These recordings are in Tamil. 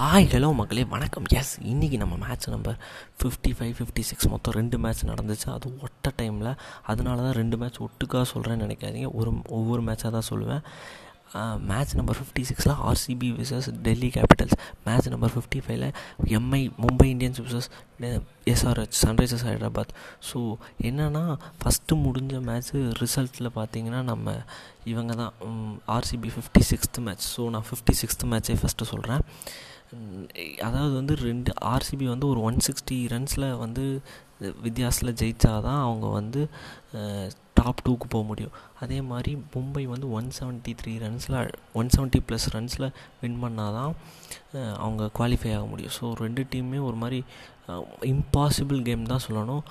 ஹாய் ஹலோ மக்களே வணக்கம். எஸ் இன்றைக்கி நம்ம match number fifty five fifty six மொத்தம் ரெண்டு மேட்ச் நடந்துச்சு. அது ஒட்ட டைமில் அதனால தான் ரெண்டு மேட்ச் ஒட்டுக்காக சொல்கிறேன்னு நினைக்காதீங்க. ஒரு ஒவ்வொரு மேட்சாக தான் சொல்லுவேன். மேட்ச் நம்பர் ஃபிஃப்டி சிக்ஸில் RCB versus Delhi Capitals match number fifty ஃபைவ்ல MI Mumbai Indians versus SRH Sunrisers Hyderabad so என்னென்னா ஃபஸ்ட்டு முடிஞ்ச மேட்ச்சு ரிசல்ட்டில் பார்த்தீங்கன்னா நம்ம இவங்க தான் RCB fifty sixth match so நான் ஃபிஃப்டி சிக்ஸ்த்து மேட்ச்சே ஃபஸ்ட்டு சொல்கிறேன் அதாவது வந்து ரெண்டு ஆர்சிபி வந்து ஒரு ஒன் சிக்ஸ்டி ரன்ஸில் வந்து வித்தியாசத்தில் ஜெயித்தா தான் அவங்க வந்து டாப் டூக்கு போக முடியும். அதே மாதிரி மும்பை வந்து ஒன் செவன்ட்டி த்ரீ ரன்ஸில் ஒன் செவன்ட்டி ப்ளஸ் ரன்ஸில் வின் பண்ணால் தான் அவங்க குவாலிஃபை ஆக முடியும். ஸோ ரெண்டு டீமுமே ஒரு மாதிரி இம்பாசிபிள் கேம் தான் சொல்லணும்.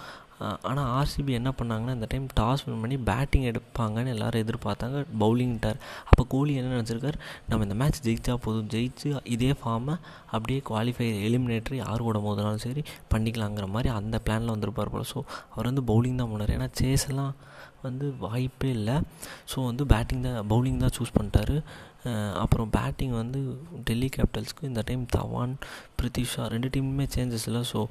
ஆனால் ஆர்சிபி என்ன பண்ணாங்கன்னா இந்த டைம் டாஸ் வின் பண்ணி பேட்டிங் எடுப்பாங்கன்னு எல்லோரும் எதிர்பார்த்தாங்க. பவுலிங்ட்டார் அப்போ கோலி என்ன நினச்சிருக்கார்? நம்ம இந்த மேட்ச் ஜெயிச்சா போதும். ஜெயிச்சு இதே ஃபார்மை அப்படியே குவாலிஃபை எலிமினேட்டர் யார் கூட மோதினாலும் சரி பண்ணிக்கலாங்கிற மாதிரி அந்த பிளானில் வந்திருப்பார் போல். ஸோ அவர் வந்து பவுலிங் தான் பண்ணார். ஏன்னா சேஸ்லாம் வந்து வாய்ப்பே இல்லை. ஸோ வந்து பேட்டிங் தான் பவுலிங் தான் சூஸ் பண்ணிட்டாரு. அப்புறம் பேட்டிங் வந்து டெல்லி கேபிட்டல்ஸ்க்கு இந்த டைம் தவான் பிரித்திஷா ரெண்டு டீமுமே சேஞ்சஸ் இல்லை. ஸோ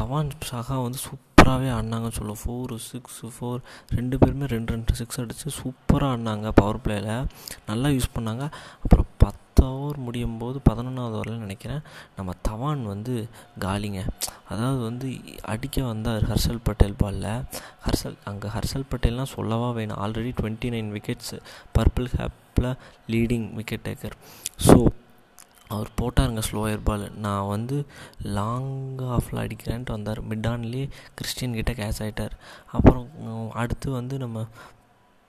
தவான் ஷாகா வந்து சூப் சூப்பராகவே ஆடினாங்கன்னு சொல்லுவோம். ஃபோர் சிக்ஸ் ஃபோர் ரெண்டு பேருமே ரெண்டு ரெண்டு சிக்ஸ் அடித்து சூப்பராக ஆடினாங்க பவர் பிளேயில் நல்லா யூஸ் பண்ணாங்க. அப்புறம் பத்து ஓவர் முடியும் போது பதினொன்றாவது ஓவரில் நினைக்கிறேன் நம்ம தவான் வந்து காலிங்க. அதாவது வந்து அடிக்க வந்தார் ஹர்ஷல் பட்டேல் பாலில். ஹர்ஷல் அங்கே ஹர்ஷல் பட்டேல்னால் சொல்லவா வேணும். Already twenty nine wickets purple ஹேப்பில் leading wicket taker so அவர் போட்டாருங்க ஸ்லோயர் பால் நான் வந்து லாங் ஆஃபில் அடிக்கிறேன்ட்டு வந்தார். மிட் ஆன்லேயே கிறிஸ்டியன் கிட்டே கேட்ச் ஆகிட்டார் அப்புறம் அடுத்து வந்து நம்ம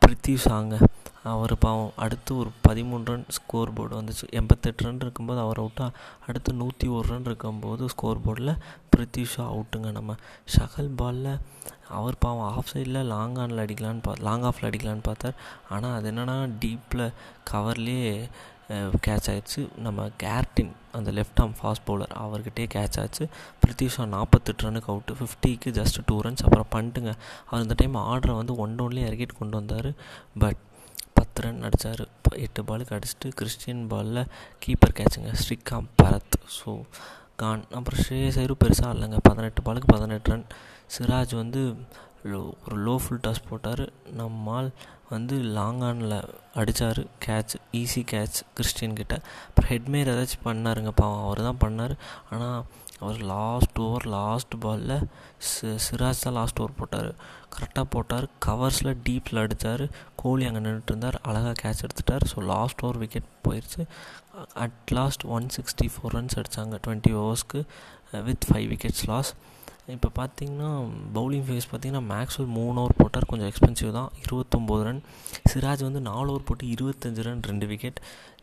பிரித்தி சாங்க. அவர் பாவம் அடுத்து ஒரு பதிமூணு ரன் ஸ்கோர் போர்டு வந்துச்சு. எண்பத்தெட்டு ரன் இருக்கும்போது அவரை அவுட்டாக அடுத்து நூற்றி ஒரு ரன் இருக்கும்போது ஸ்கோர் போர்டில் பிரித்திஷா அவுட்டுங்க நம்ம. ஷகல் பாலில் அவர் பாவம் ஆஃப் சைடில் லாங் ஆனில் அடிக்கலான்னு பா லாங் ஆஃபில் அடிக்கலான்னு பார்த்தார். ஆனால் அது என்னென்னா டீப்பில் கவர்லேயே கேட்ச் ஆகிடுச்சு நம்ம கேர்டின் அந்த லெஃப்ட் ஆர்ம் ஃபாஸ்ட் பவுலர் அவர்கிட்டே கேட்ச் ஆச்சு. பிரித்திஷா நாற்பத்தெட்டு ரனுக்கு அவுட்டு ஃபிஃப்டிக்கு ஜஸ்ட் டூ ரன்ஸ் அப்புறம் பண்ணிட்டுங்க அவர் இந்த டைம் ஆர்டரை வந்து ஒன் டவுன்லேயே இறக்கிட்டு கொண்டு வந்தார். பட் பத்து ரன் அடித்தார் எட்டு பாலுக்கு அடிச்சுட்டு கிறிஸ்டியன் பாலில் கீப்பர் கேட்சுங்க ஸ்ரீகாந்த் பரத். ஸோ கான் அப்புறம் ஸ்ரேயசைரும் பெருசாக இல்லைங்க பதினெட்டு பாலுக்கு பதினெட்டு ரன் சிராஜ் வந்து ஒரு லோ ஃபுல் டாஸ் போட்டார். நம்மால் வந்து லாங் ஆனில் அடித்தார் கேட்ச் ஈஸி கேட்ச் கிறிஸ்டியன் கிட்ட. அப்புறம் ஹெட்மேர் ஏதாச்சும் பண்ணாருங்க பாவம். அவர் தான் பண்ணார். ஆனால் அவர் லாஸ்ட் ஓவர் லாஸ்ட் பாலில் சிராஜ் தான் லாஸ்ட் ஓவர் போட்டார். கரெக்டாக போட்டார். கவர்ஸில் டீப்பில் அடித்தார் கோலி அங்கே நின்றுட்டு இருந்தார் அழகாக கேட்ச் எடுத்துட்டார் ஸோ லாஸ்ட் ஓவர் விக்கெட் போயிடுச்சு at last one sixty four runs அடித்தாங்க டுவெண்ட்டி ஓவர்ஸ்க்கு with uh, five wickets loss இப்போ பார்த்தீங்கன்னா பவுலிங் ஃபேஸ் பார்த்தீங்கன்னா மேக்ஸ்வெல் மூணு ஓவர் போட்டார். கொஞ்சம் எக்ஸ்பென்சிவ் தான். இருபத்தொம்போது ரன் சிராஜ் வந்து நாலு ஓவர் போட்டு இருபத்தஞ்சு ரன் ரெண்டு விக்கெட்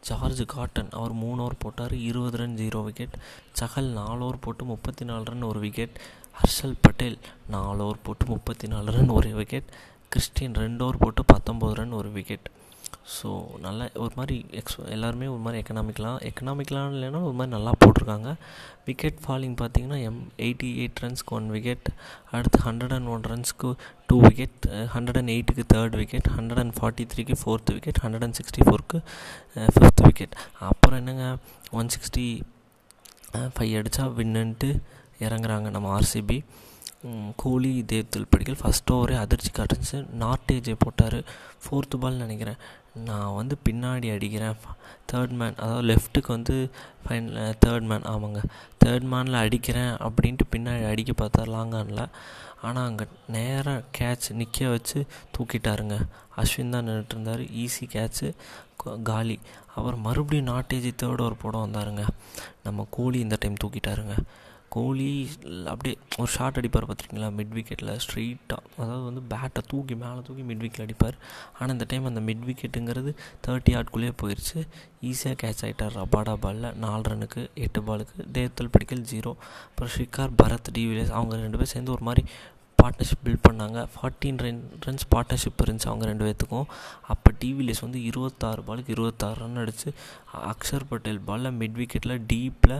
ஜார்ஜ் காட்டன் அவர் மூணு ஓவர் போட்டார். இருபது ரன் ஜீரோ விக்கெட் சஹல் நாலு ஓவர் போட்டு முப்பத்தி நாலு ரன் ஒரு விக்கெட் ஹர்ஷல் பட்டேல் நாலு ஓவர் போட்டு முப்பத்தி நாலு ரன் ஒரு விக்கெட் கிறிஸ்டின் ரெண்டு ஓவர் போட்டு பத்தொம்போது ரன் ஒரு விக்கெட் ஸோ நல்லா ஒரு மாதிரி எக்ஸ் எல்லாருமே ஒரு மாதிரி எக்கனாமிக்கலாம் எக்கனாமிக்கலாக இல்லைன்னா ஒரு மாதிரி நல்லா போட்டிருக்காங்க. விக்கெட் ஃபாலிங் பார்த்தீங்கன்னா எம் எயிட்டி எயிட் ரன்ஸ்க்கு ஒன் விக்கெட் அடுத்து ஹண்ட்ரட் அண்ட் ஒன் ரன்ஸ்க்கு டூ விக்கெட் ஹண்ட்ரட் அண்ட் எயிட்டுக்கு third wicket hundred and forty த்ரீக்கு fourth wicket hundred and sixty fork fifth wicket அப்புறம் என்னங்க? ஒன் சிக்ஸ்டி ஃபைவ் அடித்தா வின்னுன்ட்டு இறங்குறாங்க நம்ம ஆர்சிபி கோலி தேவ் படிக்கல். ஃபஸ்ட் ஓவரே அதிர்ச்சி காட்டுச்சு. நார்டேஜே போட்டார். ஃபோர்த்து பால் நினைக்கிறேன். நான் வந்து பின்னாடி அடிக்கிறேன். தேர்ட் மேன் அதாவது லெஃப்ட்டுக்கு வந்து ஃபைன் தேர்ட் மேன் ஆமாங்க. தேர்ட் மேனில் அடிக்கிறேன் அப்படின்ட்டு பின்னாடி அடிக்க பார்த்தா லாங்கானில் ஆனால் அங்கே நேராக கேட்ச் நிற்க வச்சு தூக்கிட்டாருங்க. அஸ்வின் தான் நின்றுட்டு இருந்தார் ஈஸி கேட்ச்சு காலி. அப்புறம் மறுபடியும் நாட்டேஜி தேர்ட் ஓவர் போட வந்தாருங்க. நம்ம கோலி இந்த டைம் தூக்கிட்டாருங்க. கோலி அப்படியே ஒரு ஷார்ட் அடிப்பார் பார்த்துருக்கீங்களா மிட் விக்கெட்டில் ஸ்ட்ரெயிட்டாக அதாவது வந்து பேட்டை தூக்கி மேலே தூக்கி மிட் விக்கெட் அடிப்பார். ஆனால் இந்த டைம் அந்த மிட் விக்கெட்டுங்கிறது தேர்ட்டி ஆட்குள்ளேயே போயிடுச்சு ஈஸியாக கேட்ச் ஆகிட்டார் ரபாடா பாலில் நாலு ரனுக்கு எட்டு பாலுக்கு தேவ்தல் பிடிக்கல் ஜீரோ அப்புறம் ஷிகார் பரத் டிவிலியர்ஸ் அவங்க ரெண்டு பேர் சேர்ந்து ஒரு மாதிரி பார்ட்னர்ஷிப் பில்ட் பண்ணாங்க. ஃபார்ட்டீன் ரன் ரன்ஸ் பார்ட்னர்ஷிப் இருந்துச்சு அவங்க ரெண்டு பேர்த்துக்கும் அப்போ டிவிலியஸ் வந்து இருபத்தாறு பாலுக்கு இருபத்தாறு ரன் அடித்து அக்ஷர் பட்டேல் பாலில் மிட் விக்கெட்டில் டீப்பில்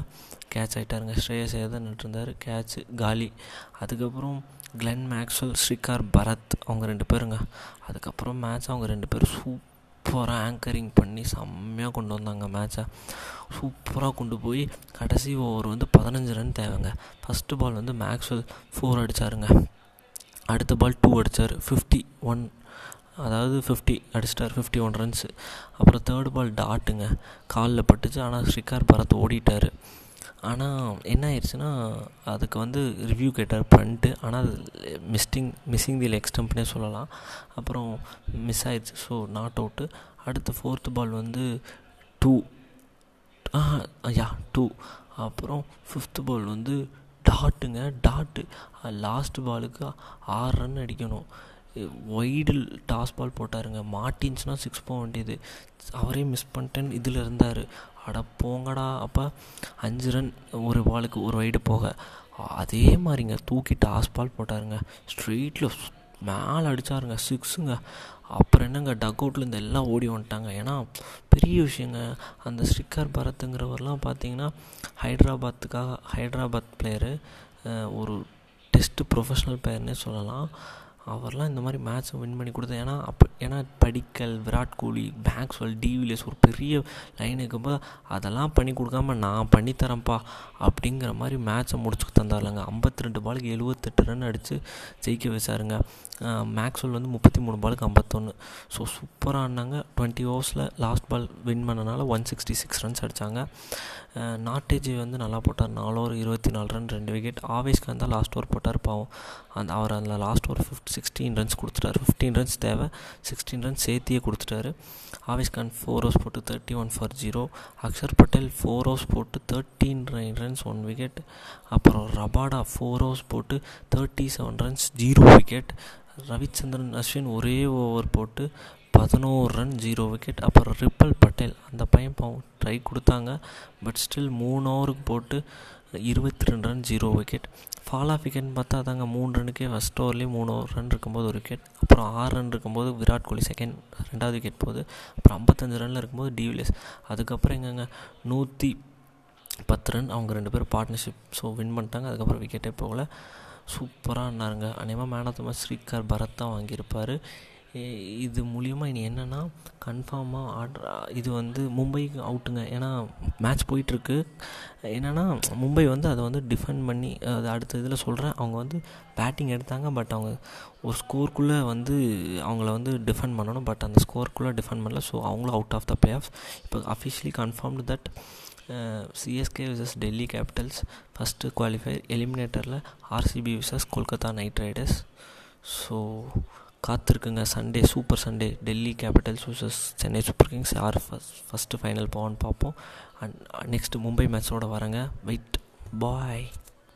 கேட்ச் ஆகிட்டாருங்க ஸ்ரேயஸ் தான் இருந்தார் கேட்ச் காலி. அதுக்கப்புறம் கிளென் மேக்ஸ்வெல் ஸ்ரீகார் பரத் அவங்க ரெண்டு பேருங்க. அதுக்கப்புறம் மேட்ச் அவங்க ரெண்டு பேரும் சூப் சூப்பராக ஆங்கரிங் பண்ணி செம்மையாக கொண்டு வந்தாங்க மேட்ச்சை சூப்பராக கொண்டு போய் கடைசி ஓவர் வந்து பதினஞ்சு ரன் தேவைங்க. ஃபஸ்ட்டு பால் வந்து மேக்ஸ்வெல் ஃபோர் அடித்தாருங்க அடுத்த பால் டூ அடித்தார் ஃபிஃப்டி ஒன் அதாவது ஃபிஃப்டி அடிச்சிட்டார். ஃபிஃப்டி ஒன் ரன்ஸு அப்புறம் தேர்ட் பால் டாட்டுங்க காலில் பட்டுச்சு. ஆனால் ஸ்ரீகார் பரத் ஓடிட்டார். ஆனால் என்ன ஆயிடுச்சுன்னா அதுக்கு வந்து ரிவ்யூ கேட்டார் பண்ணிட்டு. ஆனால் அது மிஸ்டிங் மிஸ்ஸிங் தி லெக் ஸ்டம்ப்னே சொல்லலாம். அப்புறம் மிஸ் ஆயிடுச்சு. ஸோ நாட் அவுட்டு அடுத்த ஃபோர்த்து பால் வந்து டூ யா டூ அப்புறம் ஃபிஃப்த்து பால் வந்து டாட்டுங்க டாட்டு. லாஸ்ட் பாலுக்கு ஆறு ரன் அடிக்கணும். ஒய்டு டாஸ் பால் போட்டாருங்க. மாட்டின்ஸ்னால் சிக்ஸ் போக வேண்டியது. அவரே மிஸ் பண்ணிட்டேன்னு இதில் இருந்தார். அட போங்கடா. அப்போ அஞ்சு ரன் ஒரு பாலுக்கு ஒரு வைடு போக. அதே மாதிரிங்க தூக்கி டாஸ் பால் போட்டாருங்க. ஸ்ட்ரெயிட்டில் மேலே அடித்தாருங்க சிக்ஸுங்க அப்புறம் என்னங்க டக் அவுட்லேருந்து எல்லாம் ஓடி வந்துட்டாங்க. ஏன்னா பெரிய விஷயங்க அந்த ஸ்ரீகர் பரத்துங்கிறவர்லாம் பார்த்தீங்கன்னா ஹைட்ராபாத்துக்காக ஹைட்ராபாத் பிளேயரு ஒரு டெஸ்ட்டு ப்ரொஃபஷ்னல் பிளேயர்னே சொல்லலாம். அவர்லாம் இந்த மாதிரி மேட்ச்சை வின் பண்ணி கொடுத்தேன். ஏன்னா அப்போ ஏன்னா Padikkal Virat Kohli Maxwell de Villiers ஒரு பெரிய லைன் இருக்கும்போது அதெல்லாம் பண்ணி கொடுக்காம நான் பண்ணித்தரேன்ப்பா அப்படிங்கிற மாதிரி மேட்ச்சை முடிச்சு தந்தார்லங்க. ஐம்பத்தி ரெண்டு பாலுக்கு எழுபத்தெட்டு ரன் அடித்து ஜெயிக்க வச்சாருங்க. மேக்ஸ்வெல் வந்து முப்பத்தி மூணு பாலுக்கு ஐம்பத்தொன்று ஸோ சூப்பராக ஆடினாங்க. டுவெண்ட்டி ஓவர்ஸில் லாஸ்ட் பால் வின் பண்ணனால ஒன் சிக்ஸ்டி சிக்ஸ் ரன்ஸ் அடித்தாங்க நாட்டேஜி வந்து நல்லா போட்டார். நாலு ஓவர் இருபத்தி நாலு ரன் ரெண்டு விக்கெட் ஆவேஷ்கான் தான் லாஸ்ட் ஓவர் போட்டார் பாவம். அந்த அவர் அதில் last over fifth sixteen runs கொடுத்துட்டாரு. ஃபிஃப்டீன் ரன்ஸ் தேவை. சிக்ஸ்டீன் ரன்ஸ் சேர்த்தியே கொடுத்துட்டாரு. ஆவேஷ்கான் ஃபோர் ஓவர்ஸ் போட்டு thirty one for zero Axar Patel four overs போட்டு தேர்ட்டீன் ரன்ஸ் ஒன் விக்கெட் அப்புறம் ரபாடா ஃபோர் ஓவர்ஸ் போட்டு thirty seven runs zero wicket Ravichandran Ashwin ஒரே ஓவர் போட்டு பதினோரு ரன் ஜீரோ விக்கெட் அப்புறம் ரிப்பல் பட்டேல் அந்த பையன் பாவம் ட்ரை கொடுத்தாங்க. பட் ஸ்டில் மூணு ஓவருக்கு போட்டு இருபத்தி ரெண்டு run zero wicket fall of விக்கெட்னு பார்த்தா தாங்க மூணு ரனுக்கே ஃபஸ்ட் ஓவர்லேயே மூணு ரன் இருக்கும்போது ஒரு விக்கெட் அப்புறம் ஆறு ரன் இருக்கும்போது விராட் கோலி செகண்ட் ரெண்டாவது விக்கெட் போகுது. அப்புறம் ஐம்பத்தஞ்சு ரனில் இருக்கும்போது டிவிலியர்ஸ் அதுக்கப்புறம் எங்கங்க? நூற்றி பத்து ரன் அவங்க ரெண்டு பேரும் பார்ட்னர்ஷிப் ஸோ வின் பண்ணிட்டாங்க. அதுக்கப்புறம் விக்கெட்டே போகல. சூப்பராக இருந்தாருங்க அநேகமாக man of the match Srikar Bharat தான் வாங்கியிருப்பார். இது மூலியமாக இனி என்னென்னா கன்ஃபார்மாக ஆட்ரு இது வந்து மும்பைக்கு அவுட்டுங்க ஏன்னா மேட்ச் போயிட்டுருக்கு. என்னென்னா மும்பை வந்து அதை வந்து டிஃபெண்ட் பண்ணி அது அடுத்த இதில் சொல்கிறேன் அவங்க வந்து பேட்டிங் எடுத்தாங்க பட் அவங்க ஒரு ஸ்கோருக்குள்ளே வந்து அவங்கள வந்து டிஃபெண்ட் பண்ணணும். பட் அந்த ஸ்கோருக்குள்ளே டிஃபெண்ட் பண்ணல. ஸோ அவங்களும் out of the play off இப்போ officially confirmed that CSK versus Delhi Capitals first qualify எலிமினேட்டரில் RCB versus Kolkata Knight Riders so காத்திருக்குங்க. Sunday super Sunday Delhi Capitals versus Chennai Super Kings யார் ஃபஸ்ட் ஃபஸ்ட்டு ஃபைனல் போவான்னு பார்ப்போம். அண்ட் நெக்ஸ்ட்டு மும்பை மேட்ச்சோடு வரேங்க. வெயிட் பாய்